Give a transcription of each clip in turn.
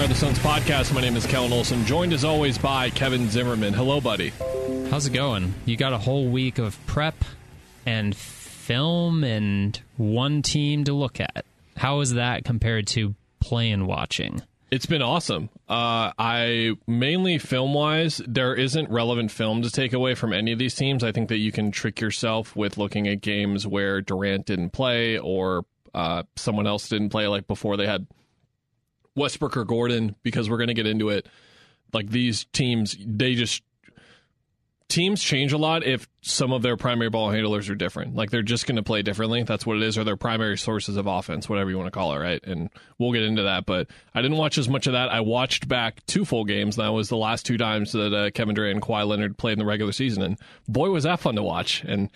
The Empire of the Suns podcast. My name is Kellan Olson, joined as always by Kevin Zimmerman. Hello, buddy. How's it going? You got a whole week of prep and film and one team to look at. How is that compared to play and watching? It's been awesome. Uh, I mainly film wise, there isn't relevant film to take away from any of these teams. I think that you can trick yourself with looking at games where Durant didn't play or uh, someone else didn't play, like before they had Westbrook or Gordon, because we're going to get into it. Like these teams, they just teams change a lot if some of their primary ball handlers are different. Like they're just going to play differently. That's what it is, or their primary sources of offense, whatever you want to call it, right? And we'll get into that. But I didn't watch as much of that. I watched back two full games. That was the last two times that uh, Kevin Durant and Kawhi Leonard played in the regular season, and boy, was that fun to watch. And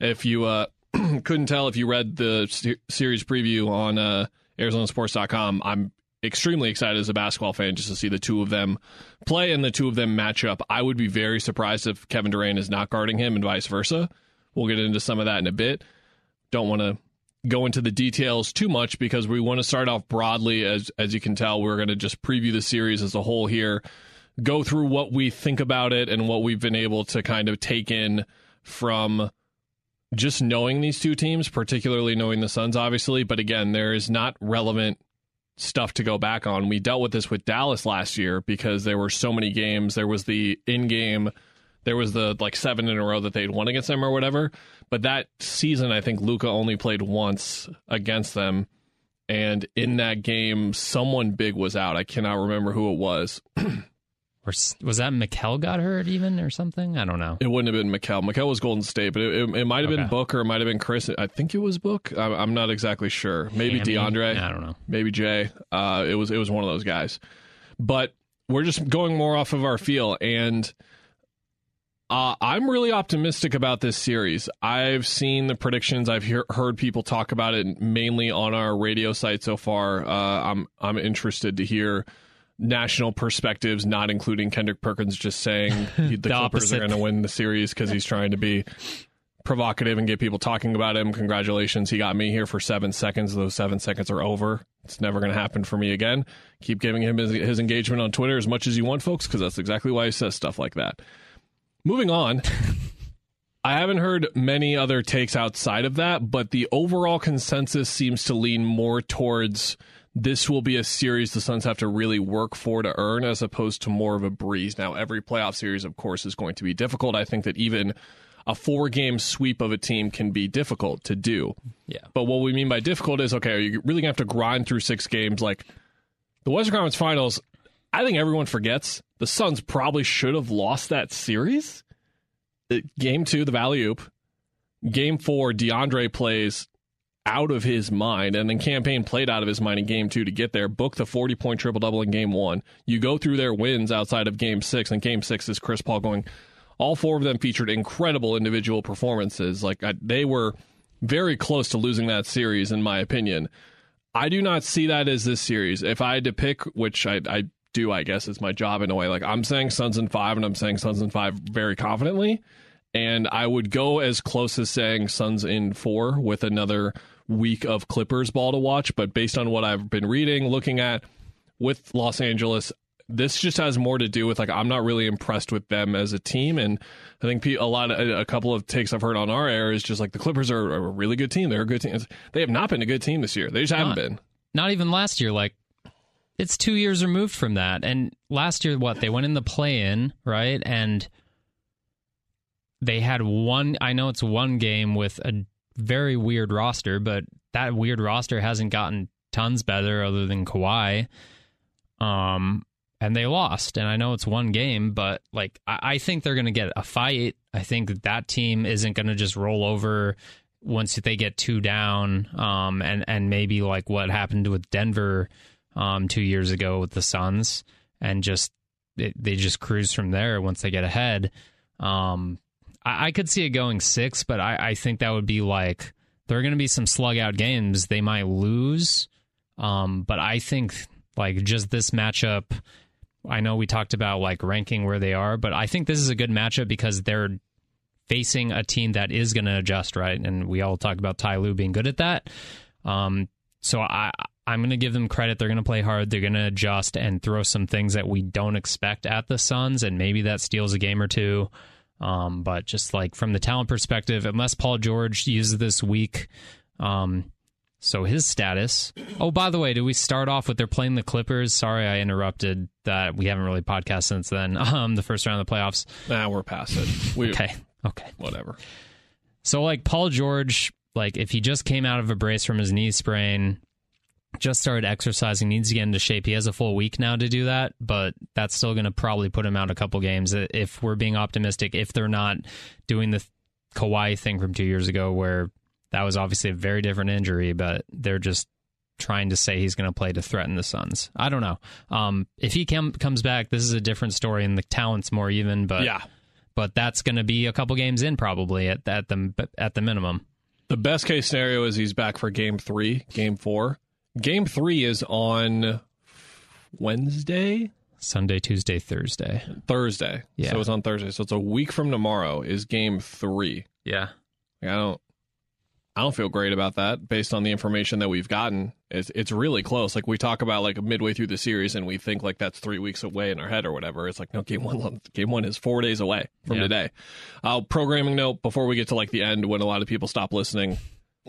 if you uh, couldn't tell if you read the series preview on uh, ArizonaSports.com, I'm extremely excited as a basketball fan just to see the two of them play and the two of them match up. I would be very surprised if Kevin Durant is not guarding him and vice versa. We'll get into some of that in a bit. Don't want to go into the details too much because we want to start off broadly as as you can tell we're going to just preview the series as a whole here go through what we think about it and what we've been able to kind of take in from just knowing these two teams particularly knowing the Suns obviously but again there is not relevant stuff to go back on. We dealt with this with Dallas last year because there were so many games. There was the in game, there was the like seven in a row that they'd won against them or whatever. But that season, I think Luka only played once against them. And in that game, someone big was out. I cannot remember who it was. Or was that Mikal got hurt even or something? I don't know. It wouldn't have been Mikal. Mikal was Golden State, but it, it, it might have been Okay. Book or it might have been Chris. I think it was Book. I'm, I'm not exactly sure. Maybe Hammy? DeAndre. I don't know. maybe Jay. Uh, it was it was one of those guys, but we're just going more off of our feel, and uh, I'm really optimistic about this series. I've seen the predictions. I've hear, heard people talk about it mainly on our radio site so far. Uh, I'm I'm interested to hear national perspectives, not including Kendrick Perkins just saying he- the, Clippers are going to win the series because he's trying to be provocative and get people talking about him. Congratulations. He got me here for seven seconds. Those seven seconds are over. It's never going to happen for me again. Keep giving him his, his engagement on Twitter as much as you want, folks, because that's exactly why he says stuff like that. Moving on. I haven't heard many other takes outside of that, but the overall consensus seems to lean more towards this will be a series the Suns have to really work for to earn as opposed to more of a breeze. Now, every playoff series, of course, is going to be difficult. I think that even a four game sweep of a team can be difficult to do. Yeah. But what we mean by difficult is okay, are you really going to have to grind through six games? Like the Western Conference Finals, I think everyone forgets the Suns probably should have lost that series. Uh, Game two, the Valley Oop. Game four, DeAndre plays out of his mind, and then Cam Payne played out of his mind in game two to get there. Book the 40 point triple double in game one. You go through their wins outside of game six, and game six is Chris Paul going. All four of them featured incredible individual performances. Like I, they were very close to losing that series, in my opinion. I do not see that as this series. If I had to pick, which I, I do, I guess it's my job in a way. Like I'm saying Suns in five, and I'm saying Suns in five very confidently. And I would go as close as saying Suns in four with another week of Clippers ball to watch. But based on what I've been reading, looking at with Los Angeles, this just has more to do with like I'm not really impressed with them as a team, and I think a lot of a couple of takes I've heard on our air is just like the Clippers are a really good team. They're a good team. They have not been a good team this year. They just haven't Not. been. Not even last year. Like it's two years removed from that. And last year, what they went in the play in, right? And they had one. I know it's one game with a very weird roster, but that weird roster hasn't gotten tons better other than Kawhi. Um, and they lost. And I know it's one game, but like I, I think they're going to get a fight. I think that that team isn't going to just roll over once they get two down. Um, and and maybe like what happened with Denver, um, two years ago with the Suns, and just it, they just cruise from there once they get ahead. Um, I, I could see it going six, but I, I think that would be like there are going to be some slug out games they might lose. Um, but I think like just this matchup. I know we talked about like ranking where they are, but I think this is a good matchup because they're facing a team that is going to adjust, right? And we all talk about Ty Lue being good at that. Um, so I I'm going to give them credit. They're going to play hard. They're going to adjust and throw some things that we don't expect at the Suns, and maybe that steals a game or two. Um, but just like from the talent perspective, unless Paul George uses this week, um, so his status. Oh, by the way, do we start off with they're playing the Clippers? Sorry, I interrupted that. We haven't really podcast since then. Um, the first round of the playoffs. Nah, we're past it. We, Okay, okay. Whatever. So like Paul George, like if he just came out of a brace from his knee sprain, just started exercising, needs to get into shape. He has a full week now to do that, but that's still going to probably put him out a couple games if we're being optimistic. If they're not doing the Kawhi thing from two years ago, where that was obviously a very different injury, but they're just trying to say he's going to play to threaten the Suns. I don't know. Um, if he com- comes back, this is a different story, and the talent's more even. But Yeah. but that's going to be a couple games in probably at at the at the minimum. The best case scenario is he's back for game three, game four. Game three is on Wednesday, Sunday, Tuesday, Thursday. Thursday. Yeah. So it's on Thursday. So it's a week from tomorrow is game three. Yeah. Like, I don't I don't feel great about that based on the information that we've gotten. It's it's really close. Like we talk about like midway through the series and we think like that's three weeks away in our head or whatever. It's like no game one game one is four days away from Yeah. today. Uh, programming note before we get to like the end when a lot of people stop listening.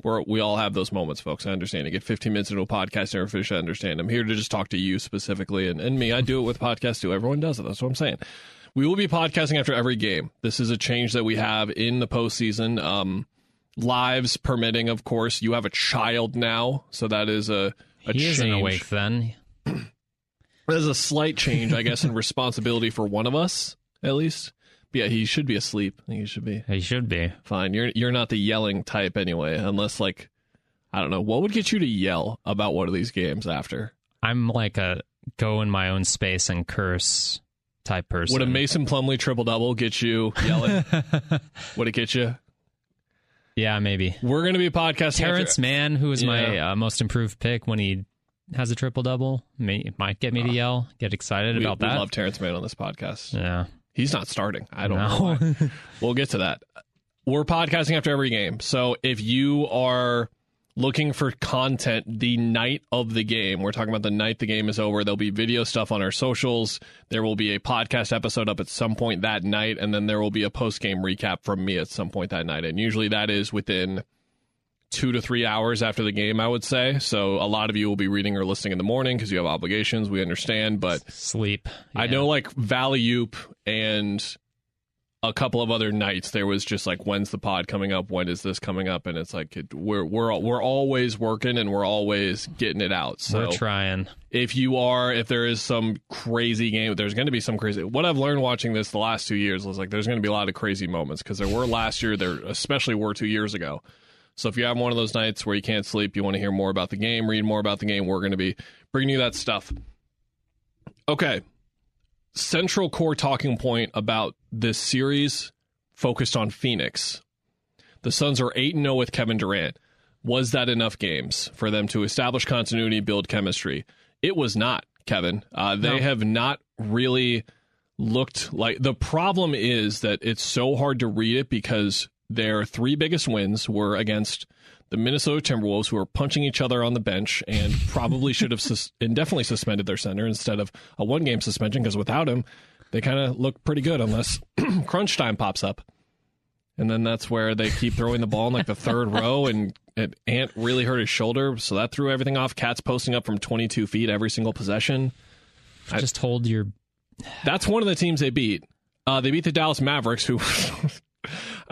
We're, we all have those moments, folks. I understand. You get 15 minutes into a podcast, never finish. I understand. I'm here to just talk to you specifically, and, and me. I do it with podcasts too. Everyone does it. That's what I'm saying. We will be podcasting after every game. This is a change that we have in the postseason. Um, lives permitting, of course. You have a child now, so that is a, a he change. isn't awake then. There's a slight change, I guess, in responsibility for one of us, at least. But yeah, he should be asleep. I think he should be He should be. fine. You're you're not the yelling type anyway, unless like I don't know what would get you to yell about one of these games after. I'm like a go in my own space and curse type person. Would a Mason Plumlee triple double get you yelling? would it get you? yeah, maybe. We're gonna be podcasting. Terrence after- Mann, who was my uh, most improved pick when he has a triple double, may might get me to yell, get excited Uh, we, about we that. love Terrence Mann on this podcast. yeah. He's not starting. I don't No. know. We'll get to that. We're podcasting after every game. So if you are looking for content the night of the game, we're talking about the night the game is over. There'll be video stuff on our socials. There will be a podcast episode up at some point that night, and then there will be a post game recap from me at some point that night. And usually that is within two to three hours after the game, I would say. So a lot of you will be reading or listening in the morning because you have obligations. We understand, but Sleep. I know like Valley Oop and a couple of other nights there was just like when's the pod coming up when is this coming up and it's like it, we're we're we're always working and we're always getting it out so We're trying. if you are if there is some crazy game there's going to be some crazy what i've learned watching this the last two years was like there's going to be a lot of crazy moments because there were last year there especially were two years ago so if you have one of those nights where you can't sleep you want to hear more about the game read more about the game we're going to be bringing you that stuff okay central core talking point about this series focused on phoenix the suns are 8 0 with kevin durant was that enough games for them to establish continuity, build chemistry? It was not, Kevin. Uh, they No. have not really looked like the problem is that it's so hard to read it because their three biggest wins were against the Minnesota Timberwolves, who are punching each other on the bench and probably should have sus- indefinitely suspended their center instead of a one game suspension because without him, they kind of look pretty good unless crunch time pops up. And then that's where they keep throwing the ball in like the third row, and, and Ant really hurt his shoulder, so that threw everything off. KAT's posting up from 22 feet every single possession. I- Just hold your. That's one of the teams they beat. Uh, they beat the Dallas Mavericks, who I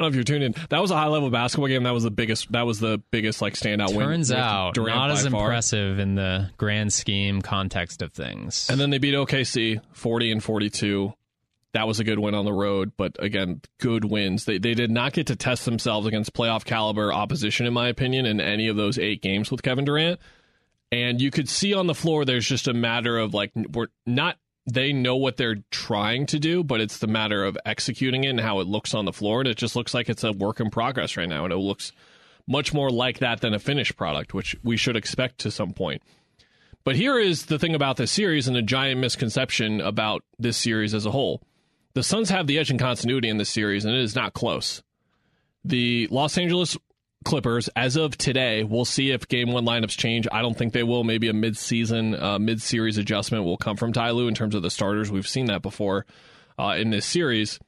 don't know if you're tuned in. That was a high level basketball game. That was the biggest. That was the biggest like standout win. Turns with out, Durant not as far. impressive in the grand scheme context of things. And then they beat OKC 40 and 42. That was a good win on the road, but again, good wins. They they did not get to test themselves against playoff caliber opposition, in my opinion, in any of those eight games with Kevin Durant. And you could see on the floor, there's just a matter of like we're not they know what they're trying to do, but it's the matter of executing it and how it looks on the floor. And it just looks like it's a work in progress right now. And it looks much more like that than a finished product, which we should expect to some point. But here is the thing about this series and a giant misconception about this series as a whole. The Suns have the edge in continuity in this series, and it is not close. The Los Angeles Clippers, as of today, we'll see if game one lineups change. I don't think they will. Maybe a mid-season, uh, mid-series adjustment will come from Ty Lue in terms of the starters. We've seen that before uh, in this series.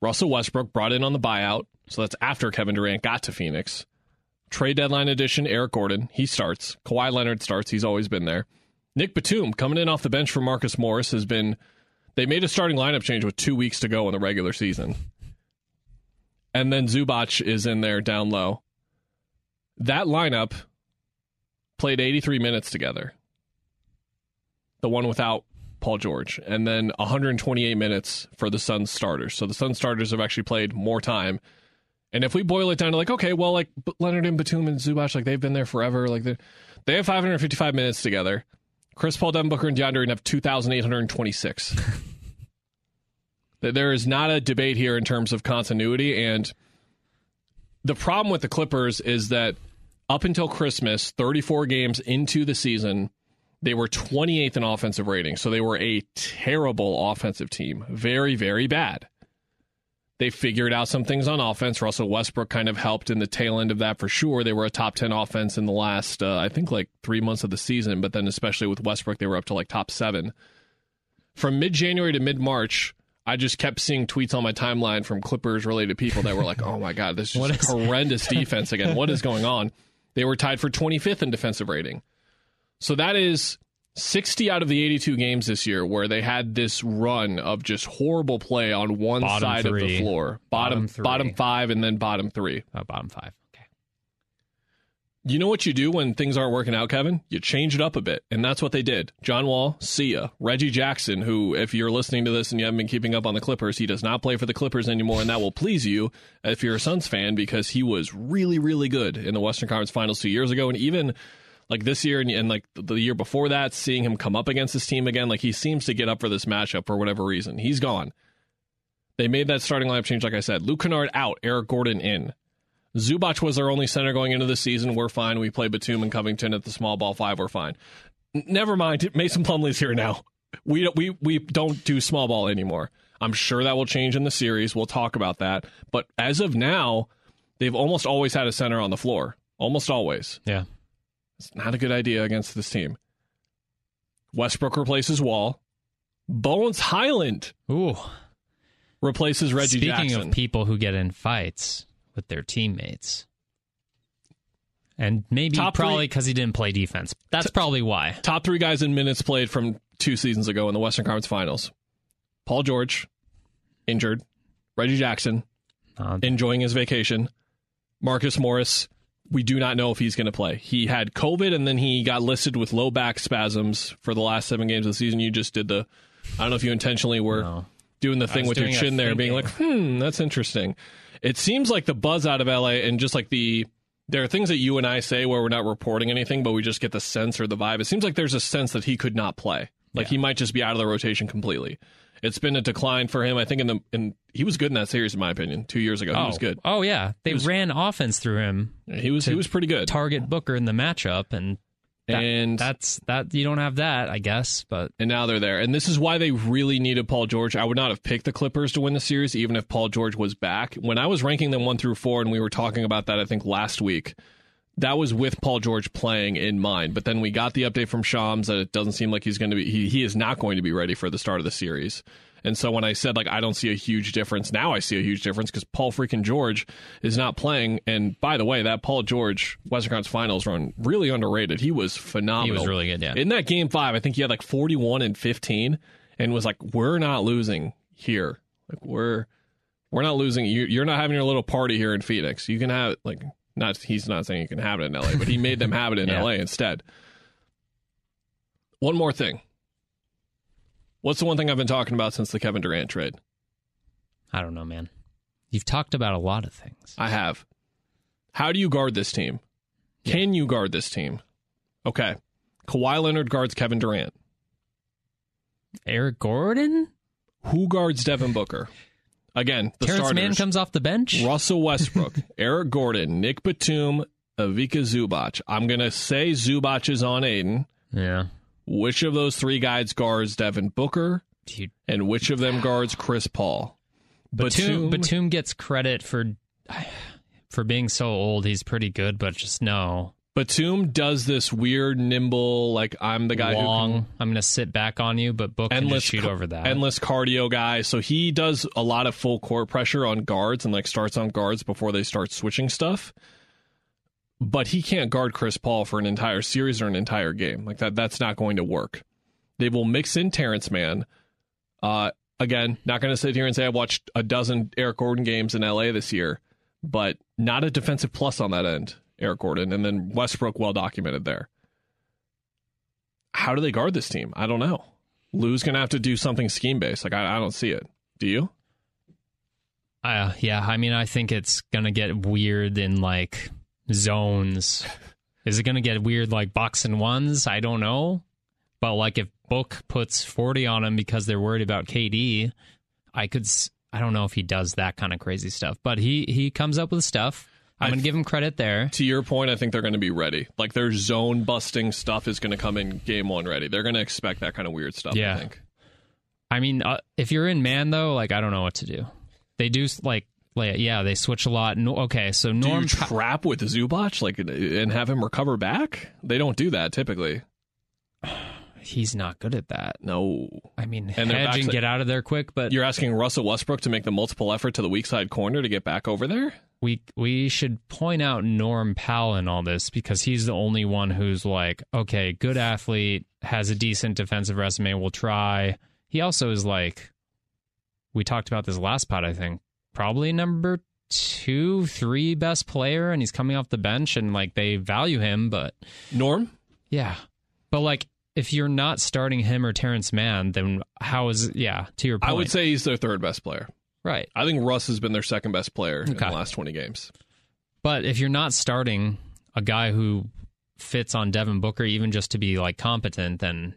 Russell Westbrook brought in on the buyout, so that's after Kevin Durant got to Phoenix. Trade deadline edition, Eric Gordon, he starts. Kawhi Leonard starts. He's always been there. Nick Batum coming in off the bench for Marcus Morris has been. They made a starting lineup change with two weeks to go in the regular season. And then Zubac is in there down low. That lineup played 83 minutes together. The one without Paul George. And then 128 minutes for the Suns starters. So the Suns starters have actually played more time. And if we boil it down to like, okay, well, like Leonard and Batum and Zubac, like they've been there forever. Like they have 555 minutes together. Chris Paul, Devin Booker, and DeAndre have 2,826. there is not a debate here in terms of continuity. And the problem with the Clippers is that up until Christmas, 34 games into the season, they were 28th in offensive rating. So they were a terrible offensive team. Very, very bad. They figured out some things on offense. Russell Westbrook kind of helped in the tail end of that for sure. They were a top 10 offense in the last, uh, I think, like three months of the season. But then, especially with Westbrook, they were up to like top seven. From mid January to mid March, I just kept seeing tweets on my timeline from Clippers related people that were like, "Oh my god, this is, is horrendous defense again. What is going on?" They were tied for 25th in defensive rating. So that is 60 out of the 82 games this year where they had this run of just horrible play on one bottom side three. of the floor, bottom bottom, bottom, 5 and then bottom 3. Oh, bottom 5. You know what you do when things aren't working out, Kevin? You change it up a bit. And that's what they did. John Wall, see ya. Reggie Jackson, who, if you're listening to this and you haven't been keeping up on the Clippers, he does not play for the Clippers anymore. And that will please you if you're a Suns fan because he was really, really good in the Western Conference Finals two years ago. And even like this year and, and like the year before that, seeing him come up against this team again, like he seems to get up for this matchup for whatever reason. He's gone. They made that starting lineup change, like I said. Luke Kennard out, Eric Gordon in. Zubac was our only center going into the season. We're fine. We play Batum and Covington at the small ball five. We're fine. N- Never mind. Mason Plumlee's here now. We don't, we we don't do small ball anymore. I'm sure that will change in the series. We'll talk about that. But as of now, they've almost always had a center on the floor. Almost always. Yeah. It's not a good idea against this team. Westbrook replaces Wall. Bones Hyland Ooh. replaces Reggie Speaking Jackson. of people who get in fights with their teammates, and maybe Top probably because he didn't play defense. That's probably why. Top three guys in minutes played from two seasons ago in the Western Conference Finals. Paul George, injured. Reggie Jackson, Uh, enjoying his vacation. Marcus Morris, we do not know if he's going to play. He had COVID and then he got listed with low back spasms for the last seven games of the season. You just did the, I don't know if you intentionally were No. doing the thing with your chin there, being like, hmm, that's interesting. It seems like the buzz out of LA and just like the, there are things that you and I say where we're not reporting anything, but we just get the sense or the vibe. It seems like there's a sense that he could not play. Like he might just be out of the rotation completely. It's been a decline for him. I think in the in he was good in that series in my opinion. Two years ago, he oh, was good. Oh yeah, they was- ran offense through him. He was he was pretty good. Target Booker in the matchup, and that- and that's that. You don't have that, I guess. But and now they're there. And this is why they really needed Paul George. I would not have picked the Clippers to win the series, even if Paul George was back. When I was ranking them one through four, and we were talking about that, I think last week, that was with Paul George playing in mind. But then we got the update from Shams that it doesn't seem like he's going to be. He, he is not going to be ready for the start of the series. And so when I said like I don't see a huge difference, now I see a huge difference because Paul freaking George is not playing. And by the way, that Paul George Western Conference Finals run really underrated. He was phenomenal. He was really good, yeah. In that game five, I think he had like 41 and 15 and was like, we're not losing here. Like we're, we're not losing. You, you're not having your little party here in Phoenix. You can have like, not, he's not saying you can have it in LA, but he made them have it in Yeah. LA instead. One more thing. What's the one thing I've been talking about since the Kevin Durant trade? I don't know, man. You've talked about a lot of things. I have. How do you guard this team? Can you guard this team? Okay. Kawhi Leonard guards Kevin Durant. Eric Gordon? Who guards Devin Booker? Again, the Terrence starters. Mann comes off the bench? Russell Westbrook, Eric Gordon, Nick Batum, Ivica Zubac. I'm going to say Zubac is on Ayton. Yeah. Which of those three guys guards Devin Booker, Dude, and which of them guards Chris Paul? Batum, Batum gets credit for for being so old. He's pretty good, but just no. Batum does this weird, nimble, like I'm the guy Long. who can I'm going to sit back on you, but Book can endless shoot ca- over that. endless cardio guy. So he does a lot of full court pressure on guards and like starts on guards before they start switching stuff. But he can't guard Chris Paul for an entire series or an entire game. Like that that's not going to work. They will mix in Terrence Mann. Uh again, not going to sit here and say I watched a dozen Eric Gordon games in LA this year, but not a defensive plus on that end, Eric Gordon, and then Westbrook well documented there. How do they guard this team? I don't know. Lue's gonna have to do something scheme based. Like I, I don't see it. Do you? Uh, yeah, I mean, I think it's gonna get weird in like zones. Is it gonna get weird like box and ones? I don't know. But like if Book puts forty on him because they're worried about KD, I could. I don't know if he does that kind of crazy stuff, but he he comes up with stuff. I'm gonna give him credit there. To your point, I think they're going to be ready. Like their zone busting stuff is going to come in game one ready. They're going to expect that kind of weird stuff. Yeah. I think. I mean, uh, if you're in man though, like I don't know what to do. They do like, like yeah, they switch a lot. No, okay, so Norm Do you trap with Zubac like and have him recover back? They don't do that typically. he's not good at that. No. I mean, And hedge and get out of there quick, but You're asking Russell Westbrook to make the multiple effort to the weak side corner to get back over there? we we should point out Norm Powell in all this because he's the only one who's like, okay, good athlete, has a decent defensive resume, We'll try. He also is like, we talked about this last pod, I think, probably number two, three best player, and he's coming off the bench, and like they value him, but Norm? yeah, but like. If you're not starting him or Terrence Mann, then how is yeah? To your point, I would say he's their third best player. right. I think Russ has been their second best player in the last 20 games. But if you're not starting a guy who fits on Devin Booker, even just to be like competent, then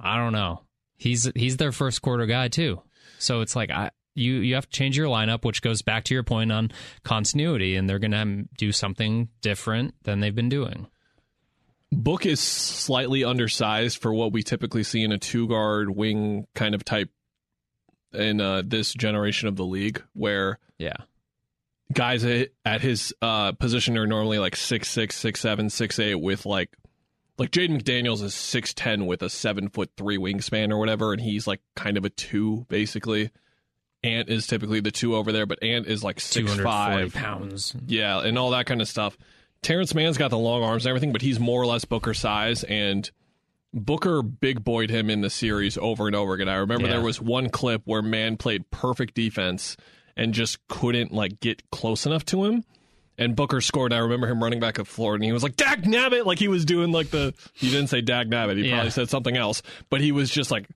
I don't know. He's he's their first quarter guy too. So it's like I you you have to change your lineup, which goes back to your point on continuity, and they're gonna do something different than they've been doing. Book is slightly undersized for what we typically see in a two guard wing kind of type in uh, this generation of the league, where Yeah, guys at at his uh, position are normally like six six, six seven, six eight, with like like Jaden McDaniels is six ten with a seven foot three wingspan or whatever, and he's like kind of a two basically. Ant is typically the two over there, but Ant is like six five pounds. yeah, and all that kind of stuff. Terrence Mann's got the long arms and everything, but he's more or less Booker size, and Booker big boyed him in the series over and over again. I remember Yeah. there was one clip where Mann played perfect defense and just couldn't like get close enough to him. And Booker scored. I remember him running back up floor, and he was like "Dag nabbit!" Like he was doing like the. He didn't say "Dag nabbit." He Yeah. probably said something else, but he was just like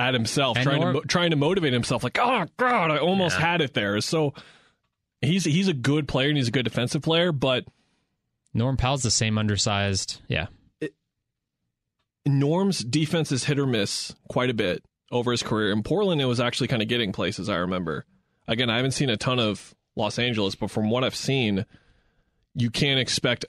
at himself, And trying Norm- to trying to motivate himself. Like, oh god, I almost Yeah. had it there. So he's he's a good player and he's a good defensive player, but Norm Powell's the same undersized. Yeah, Norm's defense is hit or miss quite a bit over his career. In Portland, it was actually kind of getting places. I remember. Again, I haven't seen a ton of Los Angeles, but from what I've seen, you can't expect.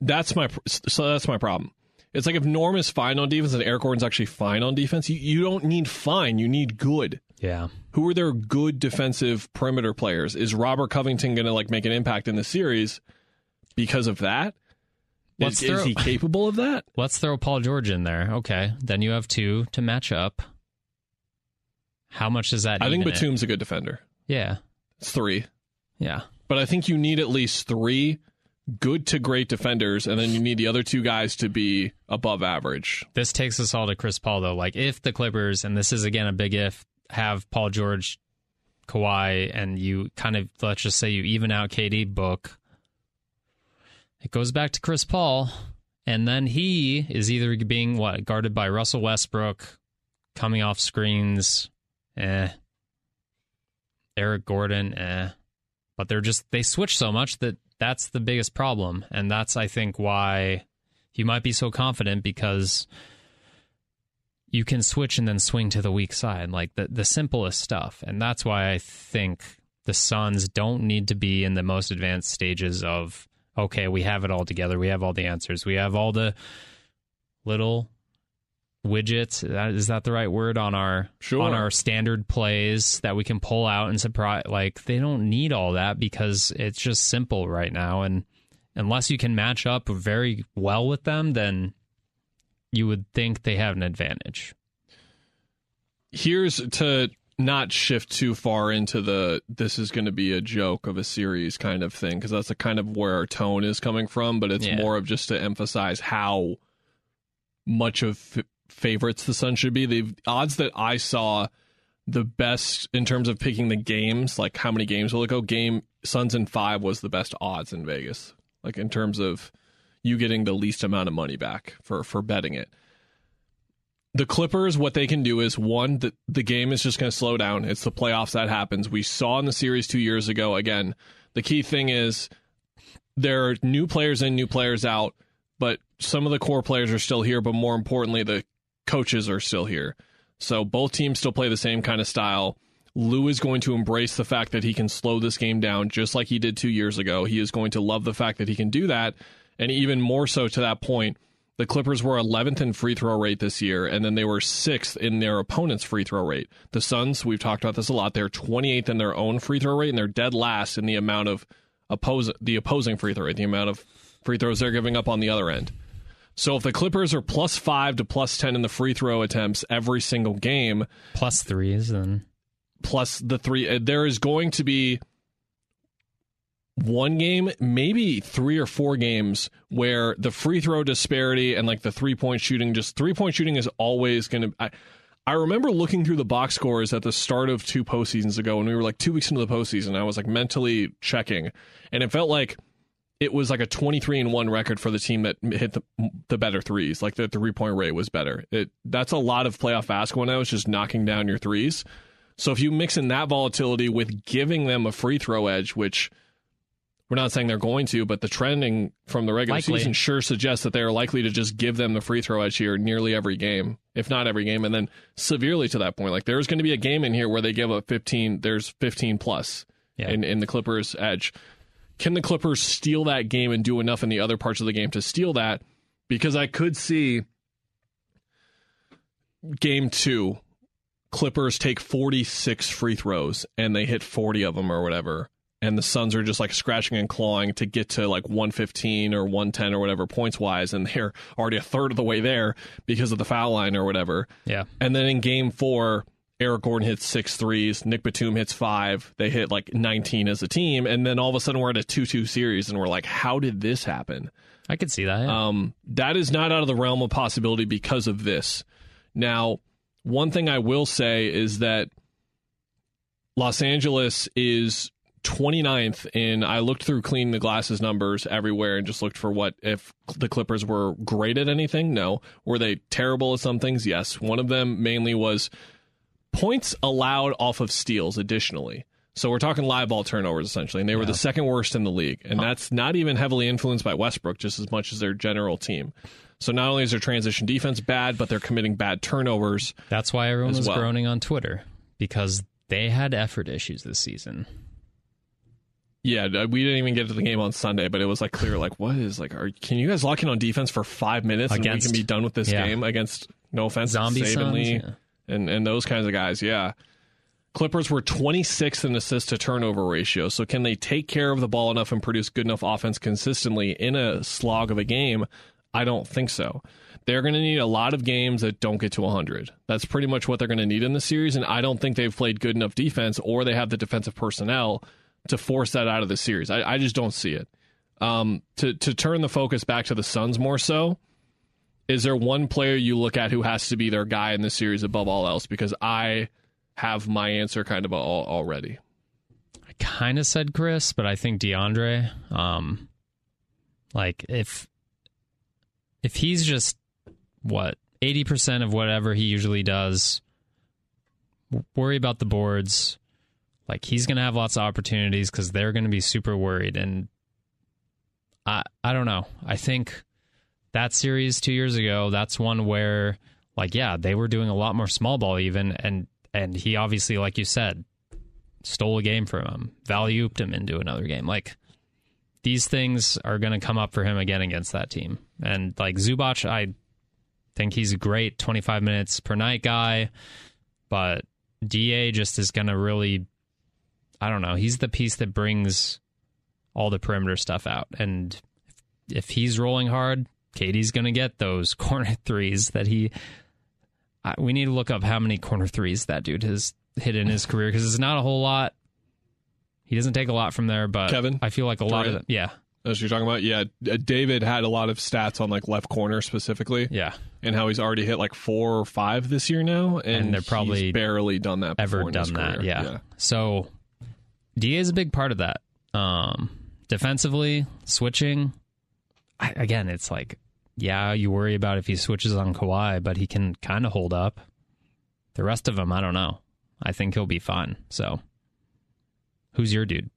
That's my so that's my problem. It's like if Norm is fine on defense and Eric Gordon's actually fine on defense, you, you don't need fine. You need good. yeah. Who are their good defensive perimeter players? Is Robert Covington going to like make an impact in the series because of that? Is, is he capable of that? Let's throw Paul George in there. Okay, then you have two to match up. How much does that? I think even it? Batum's a good defender. Yeah, It's three. yeah. but I think you need at least three good to great defenders, and then you need the other two guys to be above average. This takes us all to Chris Paul, though. Like, if the Clippers, and this is again a big if, have Paul George, Kawhi, and you kind of, let's just say you even out KD book, it goes back to Chris Paul. And then he is either being, what, guarded by Russell Westbrook, coming off screens, eh. Eric Gordon, eh. But they're just, they switch so much that that's the biggest problem. And that's, I think, why you might be so confident because you can switch and then swing to the weak side, like the the simplest stuff. And that's why I think the Suns don't need to be in the most advanced stages of okay, we have it all together, we have all the answers, we have all the little widgets is that the right word on our Sure. on our standard plays that we can pull out and surprise like they don't need all that because it's just simple right now and unless you can match up very well with them then you would think they have an advantage here's to not shift too far into the this is going to be a joke of a series kind of thing because that's the kind of where our tone is coming from but it's Yeah. more of just to emphasize how much of favorites the sun should be the odds that i saw the best in terms of picking the games like how many games will it go game suns in five was the best odds in vegas like in terms of you getting the least amount of money back for for betting it the Clippers, what they can do is one, the, the game is just going to slow down. It's the playoffs that happens. We saw in the series two years ago. Again, the key thing is there are new players in, new players out, but some of the core players are still here. But more importantly, the coaches are still here. So both teams still play the same kind of style. Lue is going to embrace the fact that he can slow this game down just like he did two years ago. He is going to love the fact that he can do that. And even more so to that point, the Clippers were 11th in free throw rate this year, and then they were sixth in their opponent's free throw rate. The Suns, we've talked about this a lot, they're 28th in their own free throw rate, and they're dead last in the amount of oppose, the opposing free throw rate, the amount of free throws they're giving up on the other end. So if the Clippers are plus five to plus 10 in the free throw attempts every single game, plus threes and plus the three, uh, there is going to be one game, maybe three or four games where the free throw disparity and like the three point shooting, just three point shooting is always going to. I, I remember looking through the box scores at the start of two postseasons ago when we were like two weeks into the postseason. I was like mentally checking, and it felt like it was like a 23 and 1 record for the team that hit the, the better threes. Like the three point rate was better. It that's a lot of playoff basketball now is just knocking down your threes. So if you mix in that volatility with giving them a free throw edge which we're not saying they're going to but the trending from the regular Likely. season sure suggests that they are likely to just give them the free throw edge here nearly every game if not every game and then severely to that point. Like there's going to be a game in here where they give up 15 there's 15 plus Yeah. in, in the clippers edge can the Clippers steal that game and do enough in the other parts of the game to steal that? Because I could see game two, Clippers take 46 free throws and they hit 40 of them or whatever. And the Suns are just like scratching and clawing to get to like 115 or 110 or whatever points wise. And they're already a third of the way there because of the foul line or whatever. yeah And then in game four, Eric Gordon hits six threes. Nick Batum hits five. They hit like 19 as a team. And then all of a sudden we're at a 2 2 series and we're like, how did this happen? i could see that yeah. Um, that is not out of the realm of possibility because of this. Now, one thing I will say is that Los Angeles is 29th in I looked through Cleaning the Glass numbers everywhere and just looked for what if the Clippers were great at anything? No. Were they terrible at some things? Yes. One of them mainly was points allowed off of steals additionally. So we're talking live ball turnovers essentially, and they were the second worst in the league, and that's not even heavily influenced by Westbrook, just as much as their general team. So not only is their transition defense bad, but they're committing bad turnovers. that's why everyone was well. groaning on twitter because they had effort issues this season Yeah, uh, we didn't even get to the game on Sunday, but it was like clear, like what is like? Are, can you guys lock in on defense for five minutes Against- and we can be done with this yeah. game against no offense, zombie Saban Suns, Lee yeah. And and those kinds of guys? Yeah. Clippers were 26th in assist to turnover ratio. So can they take care of the ball enough and produce good enough offense consistently in a slog of a game? I don't think so. They're going to need a lot of games that don't get to 100. That's pretty much what they're going to need in the series. And I don't think they've played good enough defense or they have the defensive personnel to force that out of the series. I, I just don't see it. Um, to, to turn the focus back to the Suns more so, is there one player you look at who has to be their guy in the series above all else? Because I have my answer kind of all, already. I kind of said Chris, but I think DeAndre. Um, like if if he's just what eighty percent of whatever he usually does, worry about the boards. Like he's gonna have lots of opportunities because they're gonna be super worried, and I I don't know. I think that series two years ago, that's one where like yeah, they were doing a lot more small ball even, and and he obviously, like you said, stole a game from him, value him into another game. Like these things are going to come up for him again against that team, and like Zubac, I think he's a great 25 minutes per night guy, but Da just is going to really, I don't know, he's the piece that brings all the perimeter stuff out, and if he's rolling hard, KD's going to get those corner threes that he. I, we need to look up how many corner threes that dude has hit in his career because it's not a whole lot. He doesn't take a lot from there, but Kevin I feel like a lot of them, yeah, As you're talking about, yeah, uh, David had a lot of stats on like left corner specifically, yeah, and how he's already hit like four or five this year now, and, And they're probably he's barely done that ever before in his done that, career. yeah. So Da is a big part of that. Um, defensively, switching. I, again, it's like, yeah, you worry about if he switches on Kawhi, but he can kind of hold up. The rest of them, I don't know. I think he'll be fine. So, who's your dude?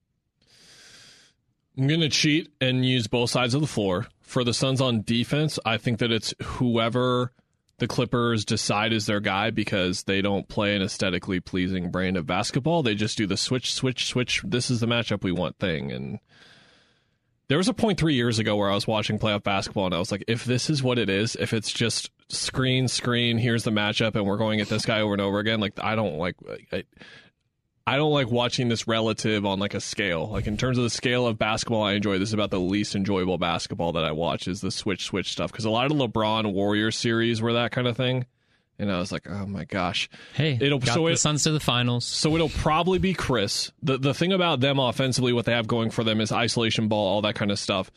I'm going to cheat and use both sides of the floor. For the Suns on defense, I think that it's whoever the Clippers decide is their guy because they don't play an aesthetically pleasing brand of basketball. They just do the switch, switch, switch. This is the matchup we want thing. And there was a point three years ago where I was watching playoff basketball and I was like, if this is what it is, if it's just screen, screen, here's the matchup and we're going at this guy over and over again, like I don't like. I, I don't like watching this relative on like a scale. Like in terms of the scale of basketball I enjoy, this is about the least enjoyable basketball that I watch is the switch switch stuff because a lot of LeBron Warrior series were that kind of thing, and I was like, oh my gosh. Hey, It'll- got so the it- Suns to the finals. So it'll probably be Chris. The the thing about them offensively, what they have going for them is isolation ball, all that kind of stuff.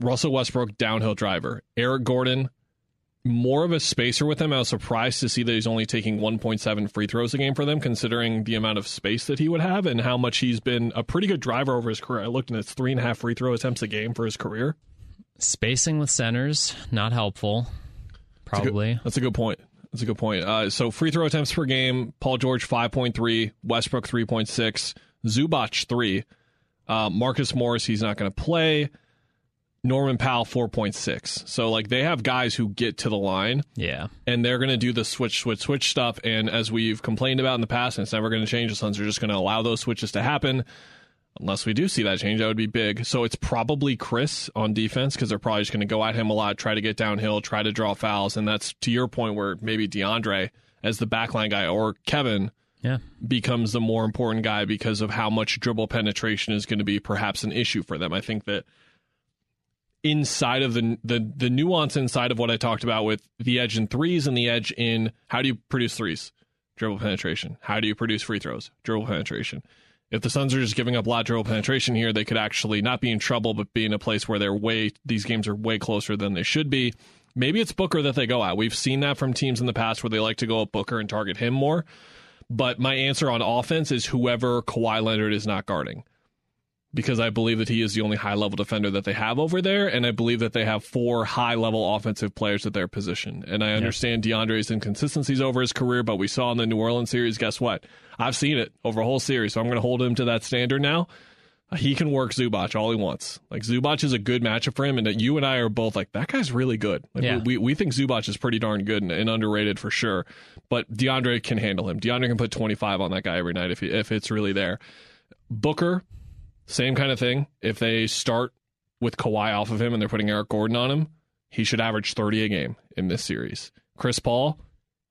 Russell Westbrook, downhill driver. Eric Gordon, more of a spacer with him. I was surprised to see that he's only taking 1.7 free throws a game for them, considering the amount of space that he would have and how much he's been a pretty good driver over his career. I looked and it's three and a half free throw attempts a game for his career. Spacing with centers, not helpful. Probably. That's a good point. That's a good point. Uh, so free throw attempts per game: Paul George five point three, Westbrook three point six, Zubac three, uh, Marcus Morris he's not going to play, Norman Powell four point six. So like they have guys who get to the line Yeah. and they're going to do the switch, switch, switch stuff. And as we've complained about in the past, and it's never going to change, the Suns are just going to allow those switches to happen. Unless we do see that change, that would be big. So it's probably Chris on defense because they're probably just going to go at him a lot, try to get downhill, try to draw fouls. And that's to your point where maybe DeAndre as the backline guy or Kevin Yeah. becomes the more important guy because of how much dribble penetration is going to be perhaps an issue for them. I think that inside of the the the nuance inside of what I talked about with the edge in threes and the edge in how do you produce threes? Dribble penetration. How do you produce free throws? Dribble penetration. If the Suns are just giving up dribble penetration here, they could actually not be in trouble, but be in a place where they're way these games are way closer than they should be. Maybe it's Booker that they go at. We've seen that from teams in the past where they like to go at Booker and target him more. But my answer on offense is whoever Kawhi Leonard is not guarding. Because I believe that he is the only high level defender that they have over there. And I believe that they have four high level offensive players at their position. And I understand DeAndre's inconsistencies over his career, but we saw in the New Orleans series, guess what? I've seen it over a whole series. So I'm going to hold him to that standard now. He can work Zubac all he wants. Like Zubac is a good matchup for him, and that you and I are both like that guy's really good. Like Yeah. we, we think Zubac is pretty darn good and, and underrated for sure. But DeAndre can handle him. DeAndre can put 25 on that guy every night if he, if it's really there. Booker, same kind of thing. If they start with Kawhi off of him and they're putting Eric Gordon on him, he should average 30 a game in this series. Chris Paul,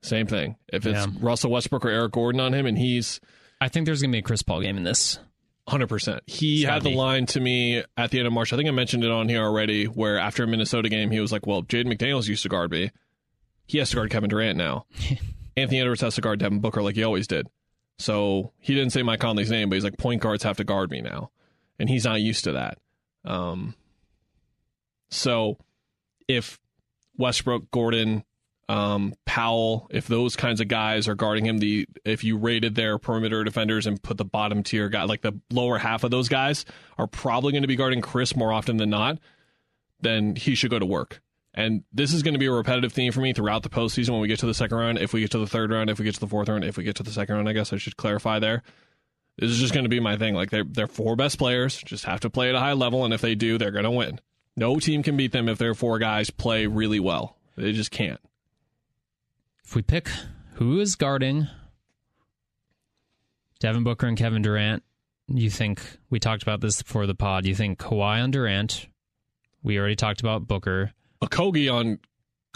same thing. If it's Yeah. Russell Westbrook or Eric Gordon on him and he's I think there's going to be a Chris Paul game in this. Hundred percent. He It's had the line to me at the end of March. I think I mentioned it on here already. Where after a Minnesota game, he was like, "Well, Jaden McDaniels used to guard me. He has to guard Kevin Durant now. Anthony Edwards has to guard Devin Booker like he always did. So he didn't say Mike Conley's name, but he's like, point guards have to guard me now, and he's not used to that. Um, so if Westbrook, Gordon, um, Powell, if those kinds of guys are guarding him, the if you rated their perimeter defenders and put the bottom tier guy, like the lower half of those guys, are probably going to be guarding Chris more often than not, then he should go to work. And this is going to be a repetitive theme for me throughout the postseason when we get to the second round, if we get to the third round, if we get to the fourth round, if we get to the second round, I guess I should clarify there. This is just going to be my thing. Like they're they're four best players, just have to play at a high level, and if they do, they're going to win. No team can beat them if their four guys play really well. They just can't. if we pick who is guarding Devin Booker and Kevin Durant, you think we talked about this before the pod? You think Kawhi on Durant? We already talked about Booker. A Kogi on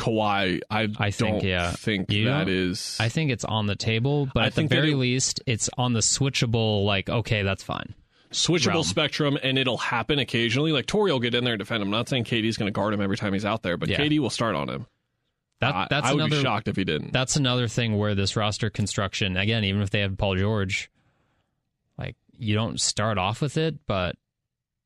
Kawhi, I, I think, don't yeah. think You that. I think it's on the table, but I at the very it- least, it's on the switchable. Like, okay, that's fine. switchable realm. spectrum, and it'll happen occasionally. Like Torrey will get in there and defend him. I'm not saying KD's going to guard him every time he's out there, but Yeah. KD will start on him. That I, that's I would another. be shocked if he didn't. That's another thing where this roster construction, again, even if they have Paul George, like you don't start off with it, but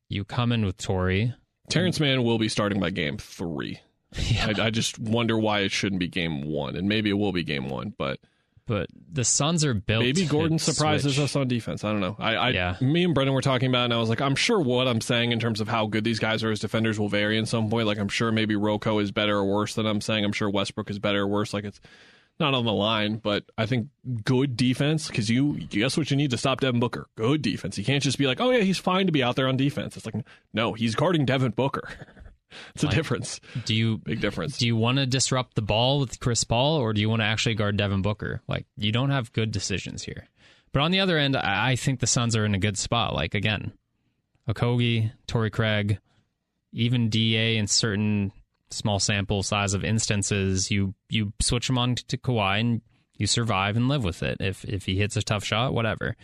you come in with Torrey. Terance Mann will be starting by game three. Yeah. I, I just wonder why it shouldn't be game one, and maybe it will be game one, but But the Suns are built. maybe Gordon surprises switch. us on defense. I don't know. I, I Yeah. me and Brendan were talking about, it, and I was like, I'm sure what I'm saying in terms of how good these guys are as defenders will vary in some point. Like I'm sure maybe Rocco is better or worse than I'm saying. I'm sure Westbrook is better or worse. Like it's not on the line, but I think good defense because you guess what you need to stop Devin Booker. Good defense. You can't just be like, oh yeah, he's fine to be out there on defense. It's like no, he's guarding Devin Booker. it's a Like- difference, Do you big difference. do you want to disrupt the ball with Chris Paul, or do you want to actually guard Devin Booker? Like you don't have good decisions here. But on the other end, I I think the Suns are in a good spot. Like again, Okogie, Torrey Craig, even Da in certain small sample size of instances, you you switch him on to Kawhi and you survive and live with it. If if he hits a tough shot, whatever.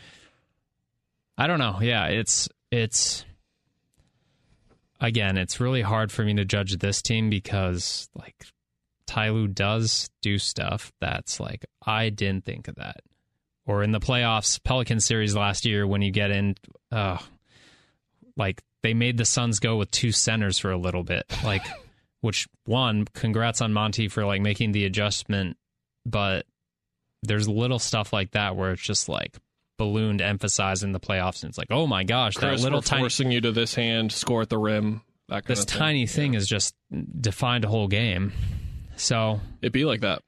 I don't know. Yeah, it's it's again, it's really hard for me to judge this team because like Ty Lue does do stuff that's like I didn't think of that. Or in the playoffs, Pelican series last year when you get in uh like they made the Suns go with two centers for a little bit. Like which one, congrats on Monty for like making the adjustment, but there's little stuff like that where it's just like ballooned emphasized in the playoffs and it's like, oh my gosh, Chris, that little tiny forcing you to this hand, score at the rim. That this thing. tiny thing is just defined a whole game. So It'd be like that.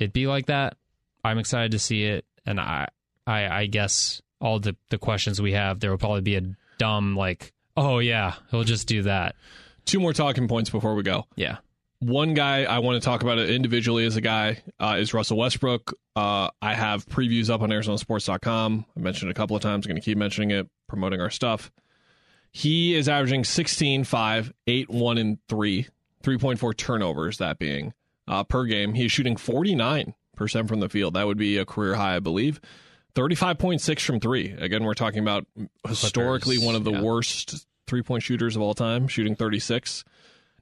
it'd be like that. I'm excited to see it, and I, I, I guess all the the questions we have, there will probably be a dumb like, oh yeah, he'll just do that. Two more talking points before we go. Yeah, One guy I want to talk about it individually as a guy uh, is Russell Westbrook. Uh, I have previews up on ArizonaSports.com. I mentioned it a couple of times. I'm going to keep mentioning it, promoting our stuff. He is averaging 16, 5, 8, 1, and 3. 3.4 turnovers, that being uh, per game. He's shooting 49% from the field. That would be a career high, I believe. 35.6 from three. Again, we're talking about historically Clippers, one of the yeah. worst three point shooters of all time, shooting 36.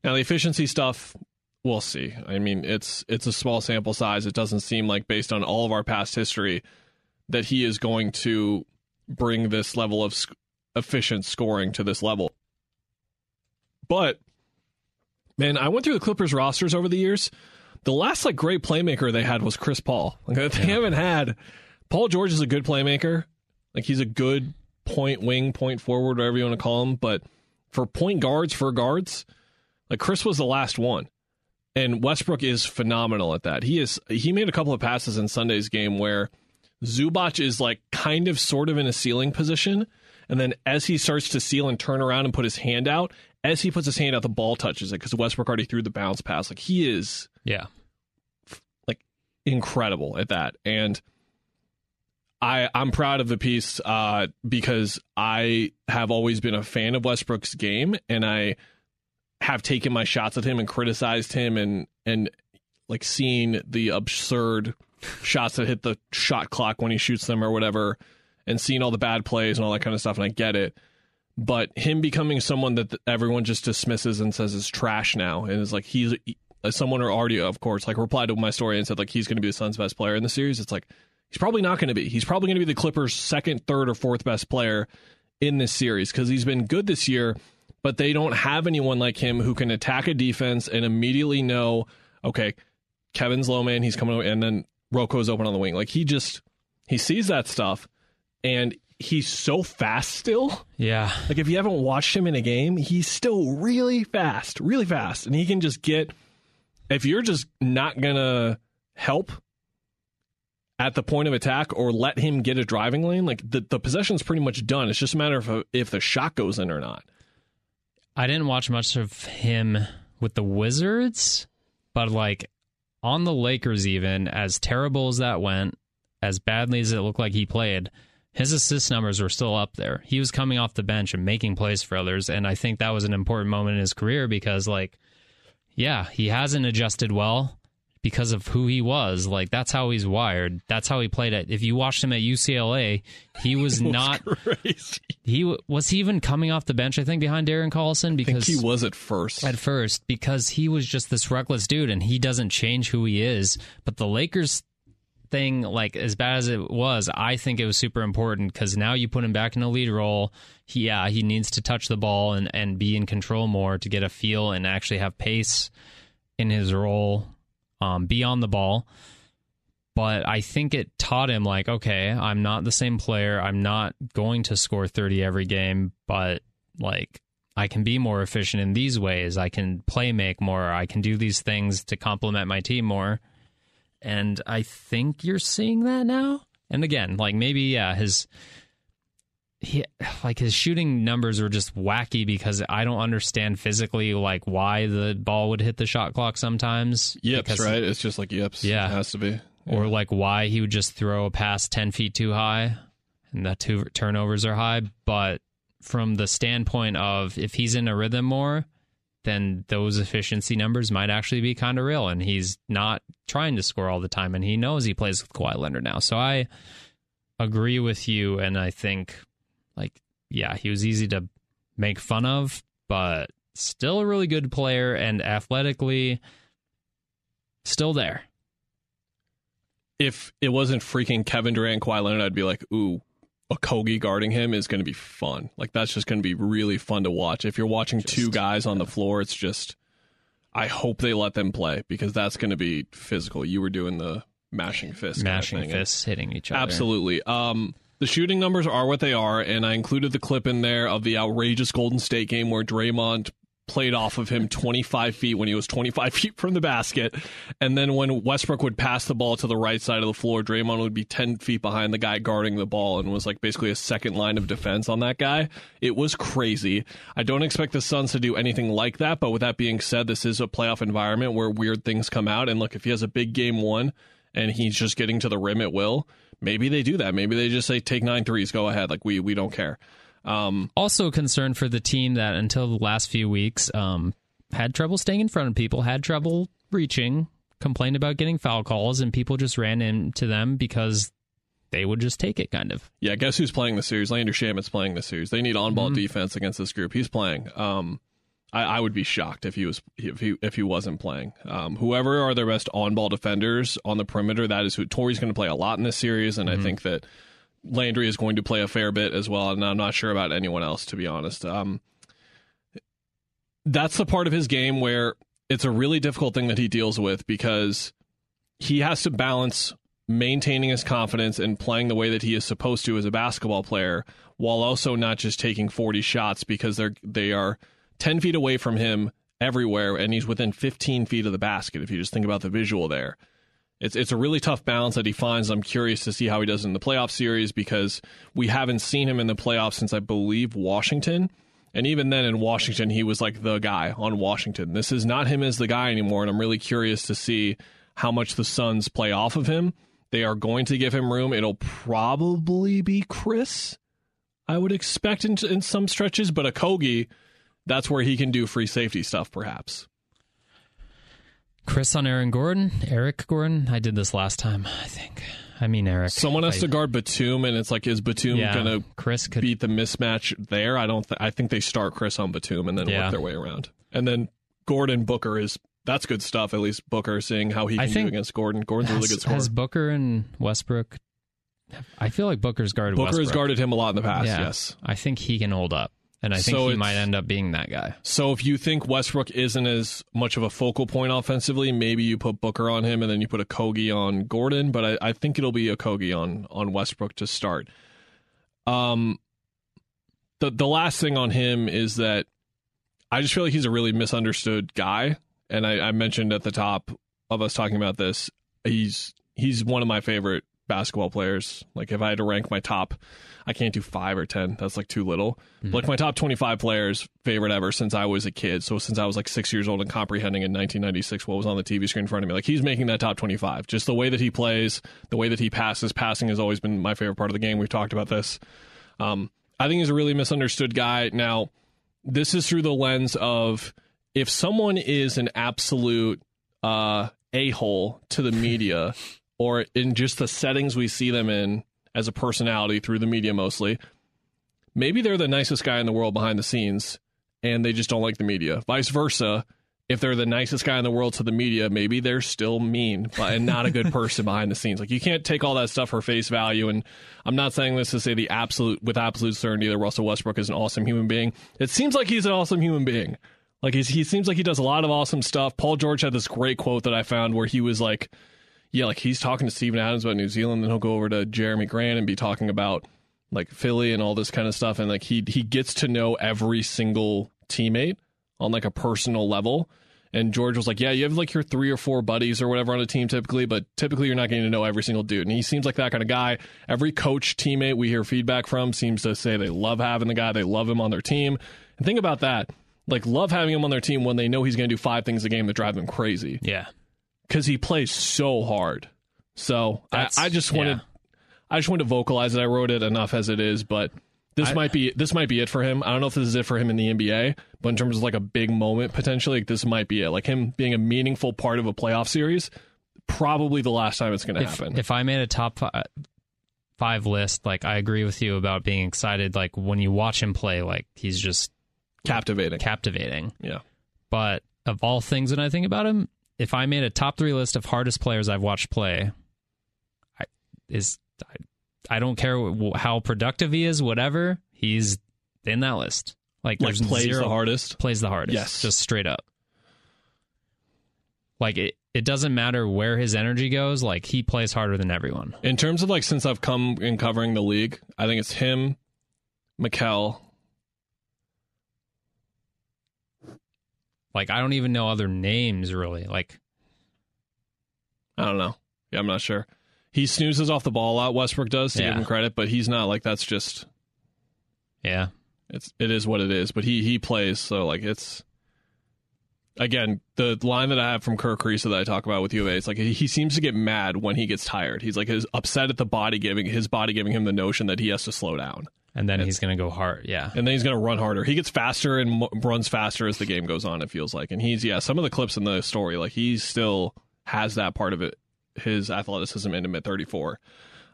Now the efficiency stuff, we'll see. I mean, it's it's a small sample size. It doesn't seem like based on all of our past history that he is going to bring this level of sc- efficient scoring to this level. But man, I went through the Clippers rosters over the years. The last like great playmaker they had was Chris Paul. Like, they haven't had Paul George is a good playmaker. Like he's a good point wing, point forward, whatever you want to call him. But for point guards, for guards, like Chris was the last one. And Westbrook is phenomenal at that. He is he made a couple of passes in Sunday's game where Zubac is like kind of sort of in a ceiling position. And then as he starts to seal and turn around and put his hand out, as he puts his hand out, the ball touches it because Westbrook already threw the bounce pass. Like he is yeah. Like incredible at that. And I I'm proud of the piece uh, because I have always been a fan of Westbrook's game, and I have taken my shots at him and criticized him and and like seeing the absurd shots that hit the shot clock when he shoots them or whatever, and seeing all the bad plays and all that kind of stuff. And I get it. But him becoming someone that everyone just dismisses and says is trash now, and is like he's uh, someone or already, of course, like replied to my story and said like he's going to be the Suns' best player in the series. It's like he's probably not going to be. He's probably going to be the Clippers' second, third, or fourth best player in this series because he's been good this year, but they don't have anyone like him who can attack a defense and immediately know, okay, Kevin's low man, he's coming over, and then Rocco's open on the wing. Like he just he sees that stuff, and he's so fast still. Yeah. Like if you haven't watched him in a game, he's still really fast, really fast, and he can just get. If you're just not gonna help at the point of attack or let him get a driving lane, like the the possession's pretty much done. It's just a matter of if the shot goes in or not. I didn't watch much of him with the Wizards, but like on the Lakers, even as terrible as that went, as badly as it looked like he played, his assist numbers were still up there. He was coming off the bench and making plays for others. And I think that was an important moment in his career because, like, yeah, he hasn't adjusted well because of who he was. Like, that's how he's wired. That's how he played it. If you watched him at UCLA, he was not. Crazy. He was he even coming off the bench, I think, behind Darren Collison I because think he was at first. at first because he was just this reckless dude and he doesn't change who he is. But the Lakers thing, like as bad as it was, I think it was super important because now you put him back in a lead role. He, yeah, he needs to touch the ball and, and be in control more to get a feel and actually have pace in his role, um, be on the ball. But I think it taught him, like, okay, I'm not the same player. I'm not going to score 30 every game, but like, I can be more efficient in these ways. I can play make more. I can do these things to complement my team more. And I think you're seeing that now. And again, like maybe yeah, his he like his shooting numbers were just wacky because I don't understand physically like why the ball would hit the shot clock sometimes. Yips, Because- right? It's just like yips. Yeah. It has to be. Or like why he would just throw a pass 10 feet too high and the two turnovers are high. But from the standpoint of if he's in a rhythm more, then those efficiency numbers might actually be kind of real. And he's not trying to score all the time. And he knows he plays with Kawhi Leonard now. So I agree with you. And I think, like, yeah, he was easy to make fun of, but still a really good player and athletically still there. If it wasn't freaking Kevin Durant, Kawhi Leonard, I'd be like, ooh, Okogie guarding him is going to be fun. Like that's just going to be really fun to watch. If you're watching two guys on the floor, it's just. I hope they let them play because that's going to be physical. You were doing the mashing fist, kind of Mashing fists, hitting each other. Absolutely. Um, the shooting numbers are what they are, and I included the clip in there of the outrageous Golden State game where Draymond played off of him 25 feet when he was 25 feet from the basket. And then when Westbrook would pass the ball to the right side of the floor, Draymond would be 10 feet behind the guy guarding the ball and was like basically a second line of defense on that guy. It was crazy. I don't expect the Suns to do anything like that, but with that being said, this is a playoff environment where weird things come out. And look, if he has a big game one and he's just getting to the rim at will, maybe they do that. Maybe they just say, take nine threes, go ahead. Like, we, we don't care. Um, Also concerned for the team that until the last few weeks um, had trouble staying in front of people, had trouble reaching, complained about getting foul calls, and people just ran into them because they would just take it, kind of. Yeah, guess who's playing the series? Landry Shamet's playing the series. They need on-ball Mm-hmm. defense against this group. He's playing. Um, I, I would be shocked if he was if he if he wasn't playing. Um, whoever are their best on-ball defenders on the perimeter, that is who Torrey's going to play a lot in this series, and Mm-hmm. I think that Landry is going to play a fair bit as well. And I'm not sure about anyone else, to be honest. Um, that's the part of his game where it's a really difficult thing that he deals with because he has to balance maintaining his confidence and playing the way that he is supposed to as a basketball player while also not just taking 40 shots because they're they are 10 feet away from him everywhere and he's within 15 feet of the basket if you just think about the visual there it's it's a really tough balance that he finds i'm curious to see how he does in the playoff series because we haven't seen him in the playoffs since i believe washington and even then in Washington, he was like the guy on Washington. This is not him as the guy anymore. And I'm really curious to see how much the Suns play off of him. They are going to give him room. It'll probably be Chris, I would expect in, in some stretches, but Okogie, that's where he can do free safety stuff, perhaps. Chris on Aaron Gordon, Eric Gordon. I did this last time, I think. I mean, Eric. Someone has I- to guard Batum, and it's like, is Batum Yeah, going to Chris could beat the mismatch there? I don't. Th- I think they start Chris on Batum and then Yeah. work their way around. And then Gordon Booker is that's good stuff. At least Booker seeing how he I can do think- against Gordon. Gordon's a really good scorer. has Booker and Westbrook. I feel like Booker's guarded. Booker has guarded him a lot in the past. Yeah. Yes. I think he can hold up, and I think So he might end up being that guy. So if you think Westbrook isn't as much of a focal point offensively, maybe you put Booker on him and then you put Okogie on Gordon. But I, I think it'll be Okogie on on Westbrook to start. Um, the the last thing on him is that I just feel like he's a really misunderstood guy, and I, I mentioned at the top of us talking about this, he's he's one of my favorite basketball players. Like if I had to rank my top, I can't do five or ten. That's like too little. Like my top twenty-five players favorite ever since I was a kid. So since I was like six years old and comprehending in 1996 what was on the TV screen in front of me, like he's making that top twenty-five. Just the way that he plays, the way that he passes. Passing has always been my favorite part of the game. We've talked about this. Um, I think he's a really misunderstood guy. Now, this is through the lens of if someone is an absolute uh, a hole to the media, or in just the settings we see them in as a personality through the media mostly, maybe they're the nicest guy in the world behind the scenes, and they just don't like the media. Vice versa. If they're the nicest guy in the world to the media, maybe they're still mean but and not a good person behind the scenes. Like you can't take all that stuff for face value. And I'm not saying this to say the absolute with absolute certainty that Russell Westbrook is an awesome human being. It seems like he's an awesome human being. Like he seems like he does a lot of awesome stuff. Paul George had this great quote that I found where he was like, "Yeah, like he's talking to Steven Adams about New Zealand, then he'll go over to Jerami Grant and be talking about like Philly and all this kind of stuff, and like he he gets to know every single teammate on like a personal level." And George was like, "Yeah, you have like your three or four buddies or whatever on a team typically, but typically you're not getting to know every single dude." And he seems like that kind of guy. Every coach teammate we hear feedback from seems to say they love having the guy, they love him on their team. And think about that like love having him on their team when they know he's going to do five things a game that drive them crazy Yeah. Because he plays so hard. So I, I just wanted, yeah. I just wanted to vocalize it. I wrote it enough as it is, but this I- might be this might be it for him. I don't know if this is it for him in the NBA, but in terms of like a big moment potentially, like this might be it. Like him being a meaningful part of a playoff series, probably the last time it's going to happen. if I made a top fi- five list, like I agree with you about being excited. Like when you watch him play, like he's just Captivating. captivating. yeah. But of all things that I think about him, if I made a top three list of hardest players I've watched play, I, is I, I don't care wh- how productive he is, whatever he's in that list. Like, Like there's plays zero, the hardest. plays the hardest. Yes. just straight up. Like it, it doesn't matter where his energy goes. Like he plays harder than everyone. In terms of like since I've come in covering the league, I think it's him, Mikal, Like I don't even know other names really. Like I don't know. Yeah, I'm not sure. He snoozes off the ball a lot. Westbrook does to Yeah. give him credit, but he's not like that's just yeah, it's it is what it is. But he he plays so like it's again the line that I have from Kirk Creesa that I talk about with UVA. It's like he, he seems to get mad when he gets tired. He's like his upset at the body giving his body giving him the notion that he has to slow down, and then he's gonna go hard. Yeah, and then he's going to run harder. He gets faster and mo- runs faster as the game goes on. It feels like, and he's yeah. Some of the clips in the story, like he still has that part of it. His athleticism into mid 34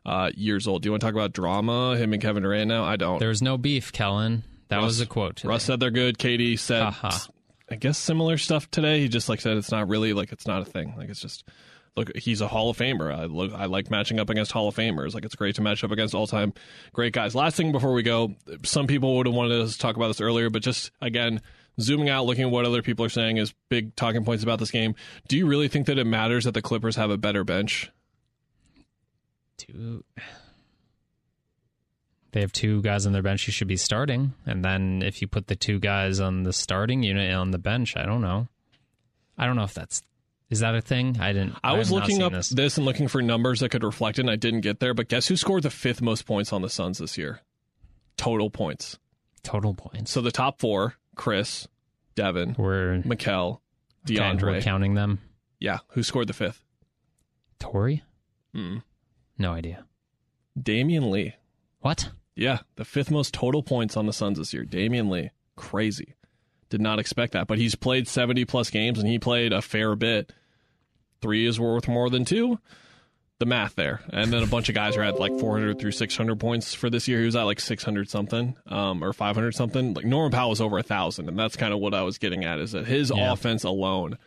uh, years old. Do you want to talk about drama? Him and Kevin Durant now? I don't. there's no beef, Kellan. That Russ- was a quote. today. Russ said they're good. KD said, Haha. I guess similar stuff today. He just like said it's not really like it's not a thing. Like it's just look. He's a Hall of Famer. I look. I like matching up against Hall of Famers. Like it's great to match up against all time great guys. Last thing before we go, some people would have wanted us to talk about this earlier, but just again. Zooming out, looking at what other people are saying is big talking points about this game. Do you really think that it matters that the Clippers have a better bench? two. They have two guys on their bench who should be starting, and then if you put the two guys on the starting unit on the bench, I don't know. I don't know if that's is that a thing. I didn't. I was have looking up this. this. and looking for numbers that could reflect it, and I didn't get there. But guess who scored the fifth most points on the Suns this year? Total points. total points. So the top four: Chris, Devin, We're Mikal, we're DeAndre. counting them. yeah, who scored the fifth? Torrey, Mm. no idea. Damion Lee. What? Yeah, the fifth most total points on the Suns this year. Damion Lee. Crazy. Did not expect that, but he's played 70 plus games and he played a fair bit. Three is worth more than two. The math there. And then a bunch of guys are at like 400 through 600 points for this year. He was at like 600 something um, or 500 something. Like Norman Powell was over a 1,000. And that's kind of what I was getting at is that his Yeah. offense alone.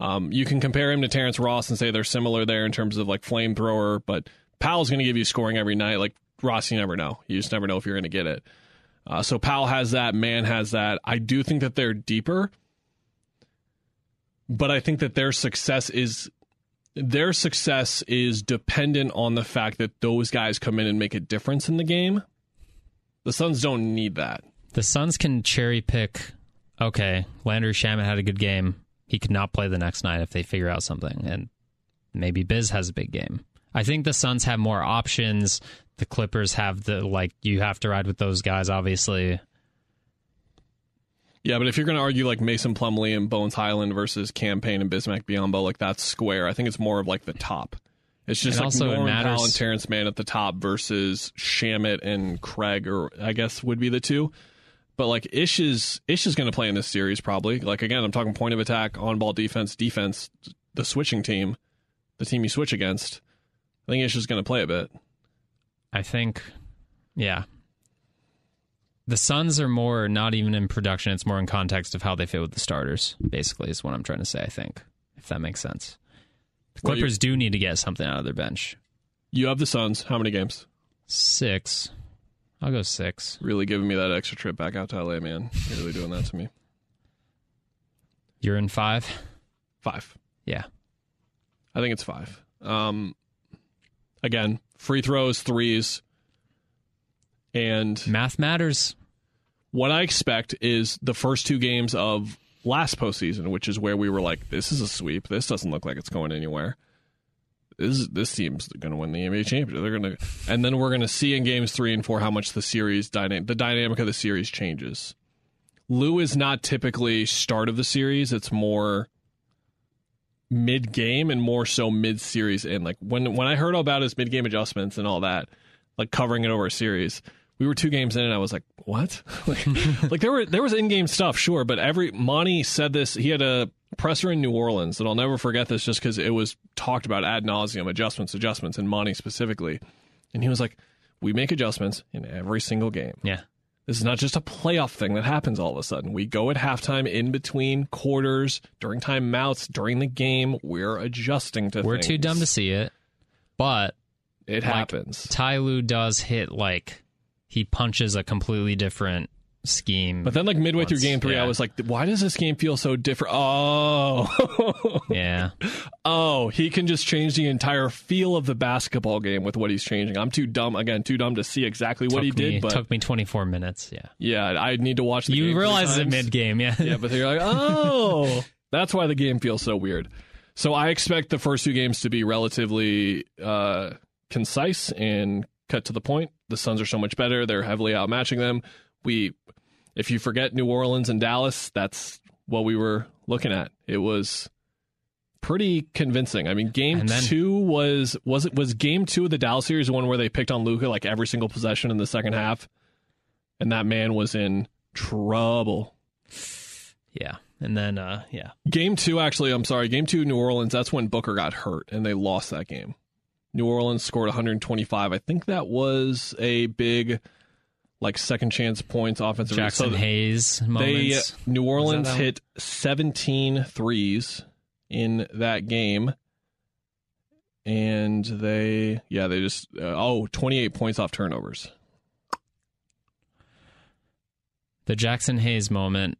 Um, you can compare him to Terrence Ross and say they're similar there in terms of like flamethrower, but Powell's going to give you scoring every night. Like Ross, you never know. You just never know if you're going to get it. Uh, so Powell has that. Man has that. I do think that they're deeper, but I think that their success is their success is dependent on the fact that those guys come in and make a difference in the game. The Suns don't need that. The Suns can cherry pick. Okay, Landry Shamet had a good game. He could not play the next night if they figure out something, and maybe Biz has a big game. I think the Suns have more options. The Clippers have the like you have to ride with those guys obviously. Yeah, but if you're going to argue like Mason Plumlee and Bones Hyland versus Cam Payne and Bismack Biyombo, like that's square. I think it's more of like the top. It's just And like also it Norman matters- Powell and Terance Mann at the top versus Shamet and Craig, or I guess would be the two. But like Ish is Ish is going to play in this series probably. Like again, I'm talking point of attack, on ball defense, defense, the switching team, the team you switch against. I think Ish is going to play a bit. I think yeah. The Suns are more not even in production, it's more in context of how they fit with the starters, basically, is what I'm trying to say, I think. If that makes sense. The Well, you- Clippers do need to get something out of their bench. You have the Suns. How many games? Six. I'll go six. Really giving me that extra trip back out to LA, man. You're really doing that to me. You're in five? Five. Yeah. I think it's five. Um, again, free throws, threes, and Math matters. what I expect is the first two games of last postseason, which is where we were like, "This is a sweep. This doesn't look like it's going anywhere. This this team's going to win the NBA championship. They're going to." And then we're going to see in games three and four how much the series dyna- the dynamic of the series changes. Lue is not typically start of the series; it's more mid game and more so mid series. And like when when I heard all about his mid game adjustments and all that, like covering it over a series, we were two games in and I was like, what? like, like there were there was in game stuff, sure, but every Monty said this. He had a presser in New Orleans, and I'll never forget this just because it was talked about ad nauseum, adjustments, adjustments, and Monty specifically. And he was like, we make adjustments in every single game. Yeah. This is not just a playoff thing that happens all of a sudden. We go at halftime, in between quarters, during timeouts, during the game. We're adjusting to We're things. too dumb to see it. But It like, happens. Ty Lue does hit like he punches a completely different scheme. But then, like midway through game three, I was like, "Why does this game feel so different?" Oh, yeah. oh, he can just change the entire feel of the basketball game with what he's changing. I'm too dumb again, too dumb to see exactly what he me, did. But took me 24 minutes. Yeah. yeah, I need to watch. The You realize it mid game, yeah. yeah, but you're like, oh, that's why the game feels so weird. So I expect the first two games to be relatively uh, concise and cut to the point. The Suns are so much better; they're heavily outmatching them. We, if you forget New Orleans and Dallas, that's what we were looking at. It was pretty convincing. I mean, game then- two was was it was game two of the Dallas series the one where they picked on Luka like every single possession in the second half, and that man was in trouble. Yeah. And then uh yeah. Game two, actually, I'm sorry. Game two, New Orleans. That's when Booker got hurt and they lost that game. New Orleans scored 125. I think that was a big, like second chance points offensive. Jackson so Hayes They moments. New Orleans that hit 17 threes in that game, and they yeah they just uh, oh 28 points off turnovers. the Jaxson Hayes moment.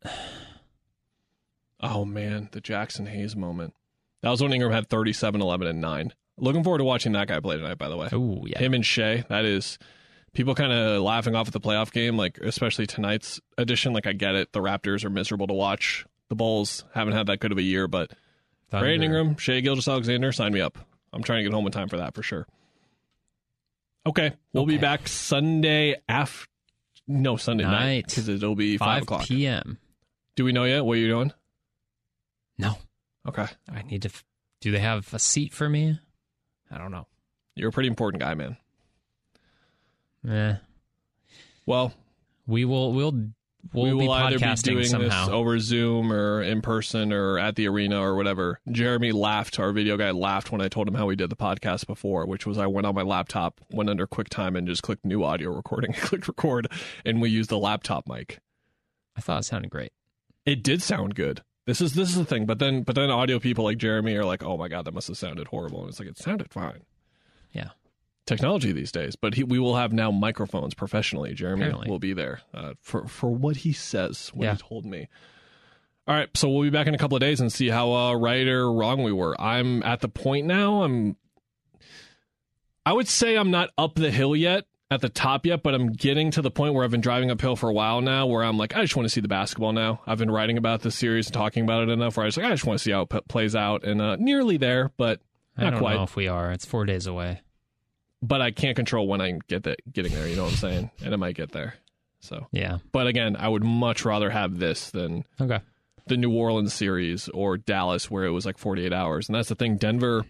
Oh man, the Jaxson Hayes moment. That was when Ingram had 37, 11, and nine. Looking forward to watching that guy play tonight. By the way, Oh, yeah. him and Shai. That is people kind of laughing off at the playoff game, like especially tonight's edition. Like I get it, the Raptors are miserable to watch. The Bulls haven't had that good of a year, but Thunder. Brandon Ingram, Shai Gilgeous-Alexander, sign me up. I'm trying to get home in time for that for sure. Okay, we'll be back Sunday after. No, Sunday night Night. because it'll be five, 5 o'clock. p.m. Do we know yet what you're doing? No. Okay, I need to f- Do they have a seat for me? I don't know. you're a pretty important guy, man. Yeah. Well, We will we'll we'll we will be either be doing somehow. this over Zoom or in person or at the arena or whatever. Jeremy laughed. Our video guy laughed when I told him how we did the podcast before, which was I went on my laptop, went under QuickTime, and just clicked new audio recording, clicked record, and we used the laptop mic. I thought it sounded great. It did sound good. This is this is the thing, but then but then audio people like Jeremy are like, oh my god, that must have sounded horrible, and it's like it sounded fine. Yeah. Technology these days, but he, we will have now microphones professionally. Jeremy Apparently. will be there uh, for for what he says, what Yeah. he told me. All right, so we'll be back in a couple of days and see how uh, right or wrong we were. I'm at the point now. I'm. I would say I'm not up the hill yet, at the top yet, but I'm getting to the point where I've been driving uphill for a while now, where I'm like, I just want to see the basketball now. I've been writing about this series and talking about it enough, where I just like, I just want to see how it p- plays out, and uh, nearly there, but I Not don't quite. know if we are. It's four days away. but I can't control when I get that getting there. You know what I'm saying? And it might get there. So, Yeah. but again, I would much rather have this than Okay. the New Orleans series or Dallas, where it was like 48 hours. And that's the thing. Denver,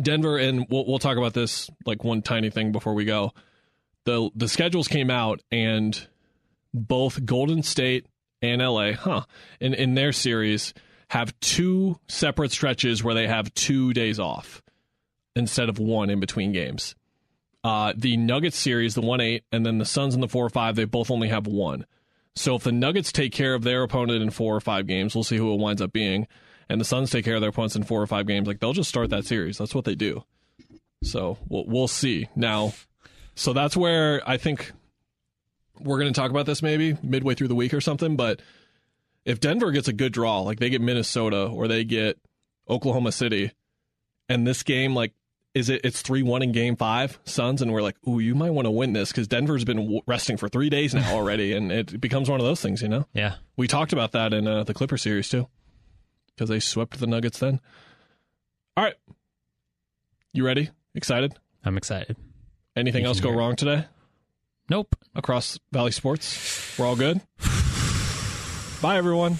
Denver, and we'll we'll talk about this like one tiny thing before we go. the The schedules came out, and both Golden State and LA, huh, in in their series have two separate stretches where they have two days off instead of one in between games. Uh, the Nuggets series, the one eight, and then the Suns in the four five, they both only have one. So if the Nuggets take care of their opponent in four or five games, we'll see who it winds up being. And the Suns take care of their points in four or five games, like they'll just start that series. That's what they do. So we'll we'll see now. So that's where I think we're going to talk about this maybe midway through the week or something. But if Denver gets a good draw, like they get Minnesota or they get Oklahoma City, and this game like is it it's 3-1 in game 5 Suns and we're like ooh you might want to win this cuz Denver's been w- resting for 3 days now already and it becomes one of those things you know Yeah. we talked about that in uh, the Clipper series too cuz they swept the Nuggets then. All right. You ready? Excited? I'm excited. anything else go. wrong today? Nope. across Valley Sports? We're all good? Bye everyone